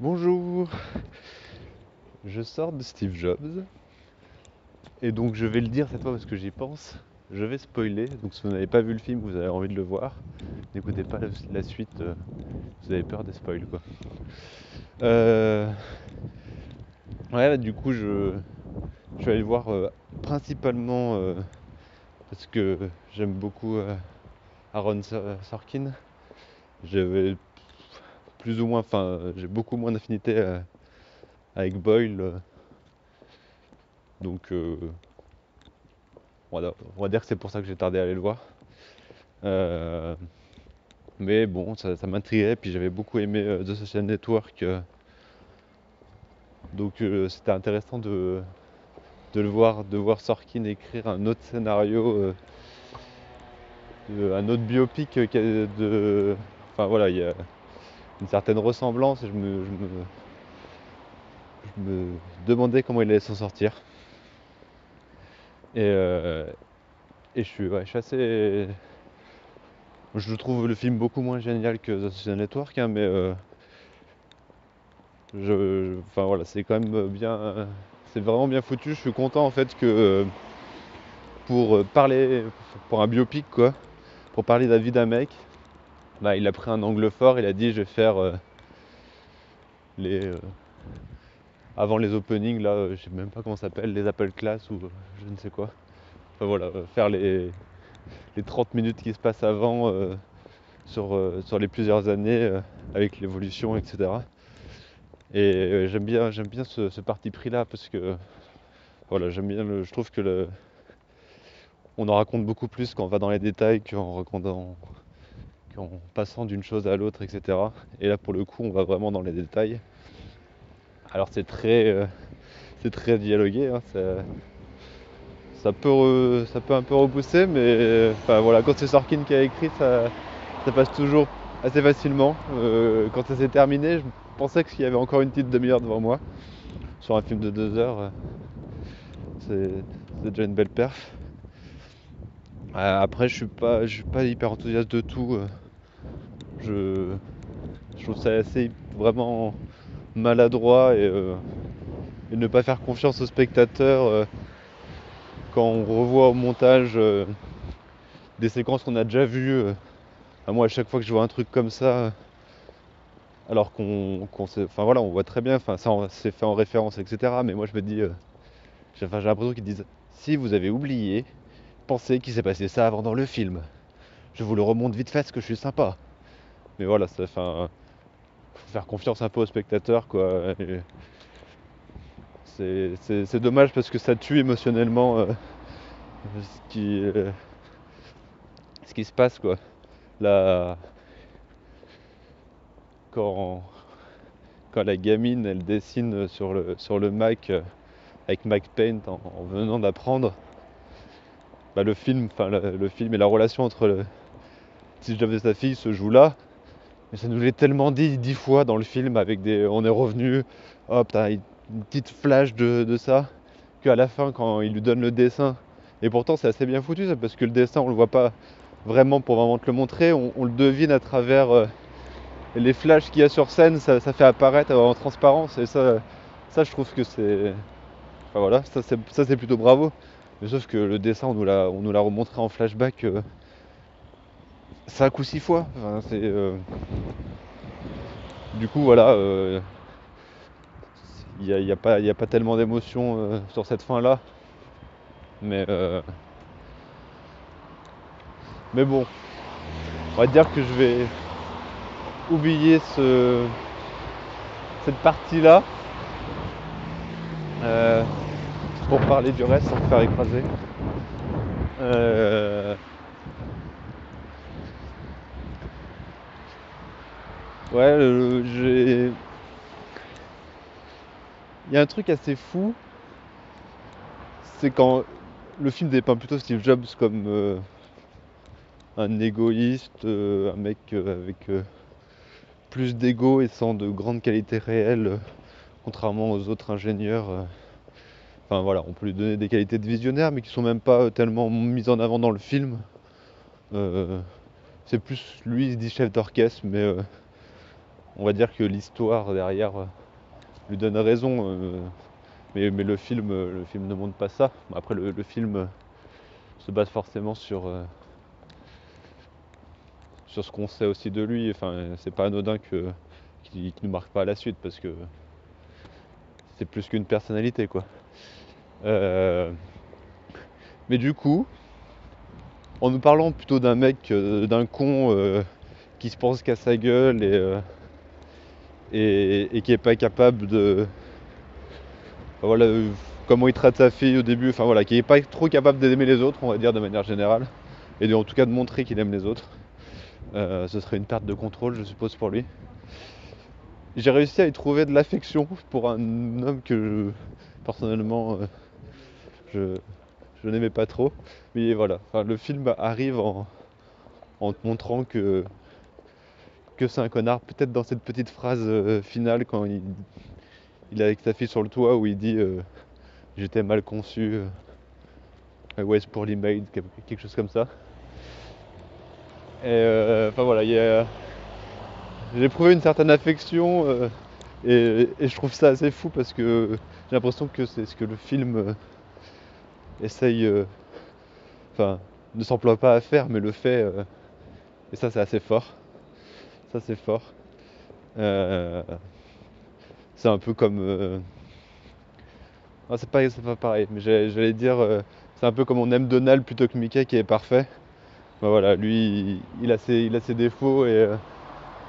Bonjour, je sors de Steve Jobs et donc je vais le dire cette fois parce que j'y pense. Je vais spoiler, donc si vous n'avez pas vu le film, vous avez envie de le voir, n'écoutez pas la, suite, euh, vous avez peur des spoils quoi. Euh, ouais, bah, du coup je, vais aller le voir euh, principalement parce que j'aime beaucoup Aaron Sorkin. J'avais plus ou moins, enfin, j'ai beaucoup moins d'affinité euh, avec Boyle. Euh. donc, euh, on, va, dire que c'est pour ça que j'ai tardé à aller le voir. mais bon, ça, m'intriguait, puis j'avais beaucoup aimé The Social Network. donc, c'était intéressant de, de le voir, de voir Sorkin écrire un autre scénario, un autre biopic de. Enfin voilà, il y a une certaine ressemblance et je me, je me, demandais comment il allait s'en sortir. Et, euh, je, suis, assez. Je trouve le film beaucoup moins génial que The Social Network, hein, mais euh, je, voilà, c'est quand même bien. C'est vraiment bien foutu. Je suis content en fait que pour parler, pour un biopic quoi, pour parler de la vie d'un mec, il a pris un angle fort, il a dit je vais faire euh, les. Euh, avant les openings, là, euh, je sais même pas comment ça s'appelle, les Apple Class ou je ne sais quoi. Enfin voilà, faire les, les 30 minutes qui se passent avant sur, les plusieurs années avec l'évolution, etc. Et j'aime bien, j'aime bien ce, parti pris là parce que voilà, j'aime bien je trouve que le, on en raconte beaucoup plus quand on va dans les détails qu'en racontant en passant d'une chose à l'autre, etc. Et là, pour le coup, on va vraiment dans les détails. Alors, c'est très, euh, c'est très dialogué. Hein, ça, peut, un peu repousser, mais enfin, voilà, quand c'est Sorkin qui a écrit, ça, passe toujours assez facilement. Euh, quand ça s'est terminé, je pensais qu'il y avait encore une petite demi-heure devant moi. Sur un film de deux heures, c'est déjà une belle perf. Euh, après, je suis pas, je suis pas hyper enthousiaste de tout. Je, trouve ça assez vraiment maladroit et, euh, ne pas faire confiance aux spectateurs euh, quand on revoit au montage euh, des séquences qu'on a déjà vues. à moi, à chaque fois que je vois un truc comme ça, alors qu'on enfin voilà, on voit très bien, ça c'est fait en référence, etc. Mais moi je me dis, j'ai l'impression qu'ils disent si vous avez oublié, pensez qu'il s'est passé ça avant dans le film. Je vous le remonte vite fait parce que je suis sympa. Mais voilà, ça faut faire confiance un peu aux spectateurs quoi. C'est dommage parce que ça tue émotionnellement euh, ce, qui, euh, ce qui se passe quoi. Quand, quand la gamine elle dessine sur le, sur le Mac euh, avec Mac Paint en, venant d'apprendre, bah, le film, le, film et la relation entre le petit Job et sa fille se joue là. Mais ça nous l'est tellement dit dix fois dans le film avec des. On est revenu, hop, t'as une petite flash de, ça, qu'à la fin, quand il lui donne le dessin, et pourtant c'est assez bien foutu ça, parce que le dessin on le voit pas vraiment pour vraiment te le montrer, on, le devine à travers euh, les flashs qu'il y a sur scène, ça, fait apparaître en transparence, et ça, ça je trouve que c'est. Enfin voilà, ça c'est plutôt bravo. Mais sauf que le dessin on nous l'a remontré en flashback. Euh, 5 ou 6 fois. Euh, du coup, voilà, il euh, n'y a, y a, pas, a, pas tellement d'émotion euh, sur cette fin-là. Mais, mais bon, on va dire que je vais oublier ce, cette partie-là pour parler du reste sans me faire écraser. Ouais, j'ai. Il y a un truc assez fou, c'est quand le film dépeint plutôt Steve Jobs comme euh, un égoïste, euh, un mec euh, avec plus d'ego et sans de grandes qualités réelles, contrairement aux autres ingénieurs. Enfin voilà, on peut lui donner des qualités de visionnaire, mais qui sont même pas tellement mises en avant dans le film. c'est plus lui, il dit chef d'orchestre, mais on va dire que l'histoire derrière euh, lui donne raison. euh, mais, le film, euh, le film ne montre pas ça. Après, le, film se base forcément sur, ce qu'on sait aussi de lui. Enfin, c'est pas anodin que qu'il qu'il nous marque pas la suite parce que c'est plus qu'une personnalité, quoi. Mais du coup, en nous parlant plutôt d'un mec, d'un con qui se pense qu'à sa gueule et, et, qui est pas capable de. voilà, comment il traite sa fille au début, enfin voilà, qui est pas trop capable d'aimer les autres, on va dire de manière générale, et en tout cas de montrer qu'il aime les autres. Euh, ce serait une perte de contrôle, je suppose, pour lui. J'ai réussi à y trouver de l'affection pour un homme que personnellement euh, je, je n'aimais pas trop. Mais voilà, le film arrive en, en te montrant que, que c'est un connard. Peut-être dans cette petite phrase euh, finale quand il, est avec sa fille sur le toit où il dit euh, J'étais mal conçu, euh, I was poorly made, quelque chose comme ça. Et euh, enfin voilà, j'ai éprouvé une certaine affection et, et je trouve ça assez fou parce que j'ai l'impression que c'est ce que le film essaye, enfin, ne s'emploie pas à faire, mais le fait. et ça, c'est assez fort. Ça, c'est fort. Euh, c'est un peu comme. euh, ah, c'est pas, pareil, mais j'allais dire. euh, c'est un peu comme on aime Donald plutôt que Mickey qui est parfait. Ben voilà, lui, il, a, ses, il a ses défauts et, euh,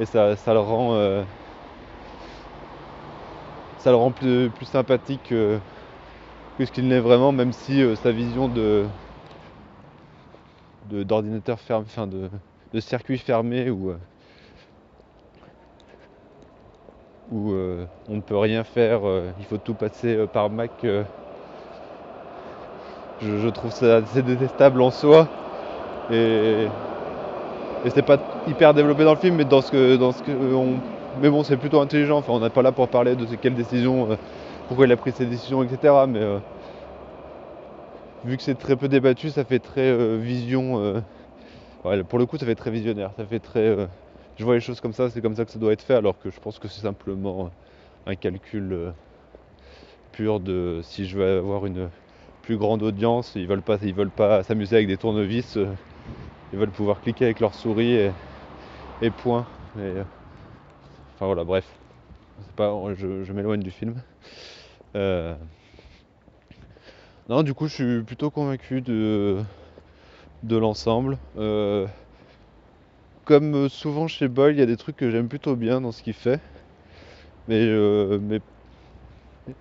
et ça, ça le rend. ça le rend plus, sympathique que, ce qu'il n'est vraiment, même si sa vision de d'ordinateur fermé, enfin de, de circuit fermé où, euh, où euh, on ne peut rien faire, euh, il faut tout passer euh, par Mac. je, trouve ça assez détestable en soi et, et c'est pas hyper développé dans le film, mais dans ce que, mais bon, c'est plutôt intelligent. Enfin, on n'est pas là pour parler de quelles décisions, euh, pourquoi il a pris ces décisions, etc. Mais vu que c'est très peu débattu, ça fait très vision. pour le coup, ça fait très visionnaire. Ça fait très. Je vois les choses comme ça, c'est comme ça que ça doit être fait, alors que je pense que c'est simplement un calcul euh, pur de si je veux avoir une plus grande audience, ils veulent pas, ils veulent pas s'amuser avec des tournevis, euh, ils veulent pouvoir cliquer avec leur souris et, point. Et, euh, enfin voilà, bref, pas, je, m'éloigne du film. Non, du coup, je suis plutôt convaincu de, de l'ensemble. Comme souvent chez Boyle, il y a des trucs que j'aime plutôt bien dans ce qu'il fait. Mais, euh,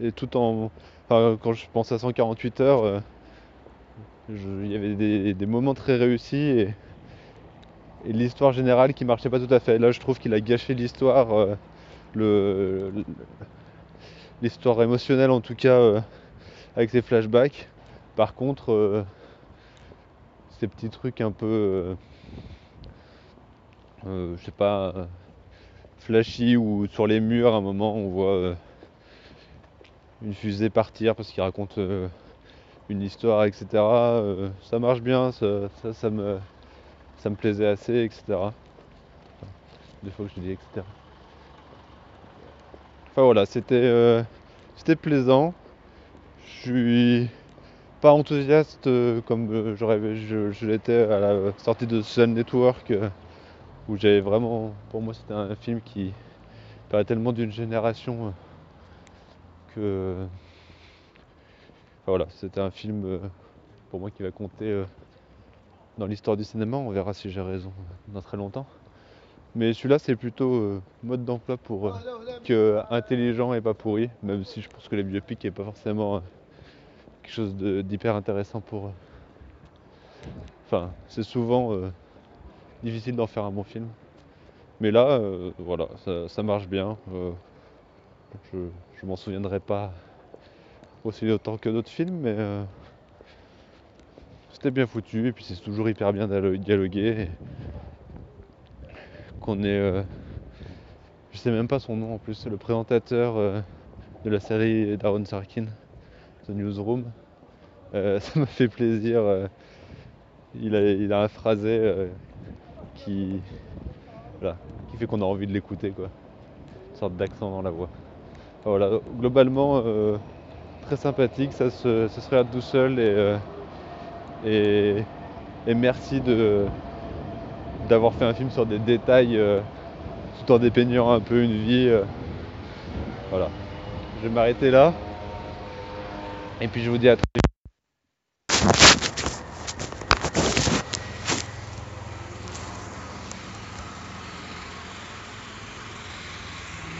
et tout en. Enfin, quand je pense à 148 heures, euh, il y avait des, moments très réussis et, et l'histoire générale qui marchait pas tout à fait. Là, je trouve qu'il a gâché l'histoire, euh, l'histoire émotionnelle en tout cas, euh, avec ses flashbacks. Par contre, euh, ces petits trucs un peu. Euh, je sais pas, euh, flashy ou sur les murs, à un moment, on voit euh, une fusée partir parce qu'il raconte une histoire, etc. Ça marche bien, ça, ça, me, ça me plaisait assez, etc. Enfin, des fois que je dis etc. Enfin voilà, c'était c'était plaisant. Je suis pas enthousiaste comme j'aurais je, je l'étais à la sortie de Social Network où j'avais vraiment pour moi c'était un film qui parlait tellement d'une génération euh, que enfin, voilà c'était un film euh, pour moi qui va compter euh, dans l'histoire du cinéma. On verra si j'ai raison dans très longtemps. Mais celui-là c'est plutôt mode d'emploi pour que intelligent et pas pourri même si je pense que les biopics est pas forcément quelque chose d'hyper intéressant pour enfin c'est souvent difficile d'en faire un bon film mais là euh, voilà ça, marche bien euh, je, m'en souviendrai pas aussi longtemps que d'autres films, mais euh, c'était bien foutu, et puis c'est toujours hyper bien dialo- dialogué. Qu'on est. je sais même pas son nom en plus, le présentateur de la série d'Aaron Sorkin, The Newsroom. Ça m'a fait plaisir. il, a, il a un phrasé qui. Voilà, qui fait qu'on a envie de l'écouter quoi. sorte d'accent dans la voix. Voilà, globalement euh, très sympathique, ça se, ça se regarde tout seul et, euh, et, et merci de d'avoir fait un film sur des détails euh, tout en dépeignant un peu une vie. voilà. Je vais m'arrêter là. Et puis je vous dis à très vite.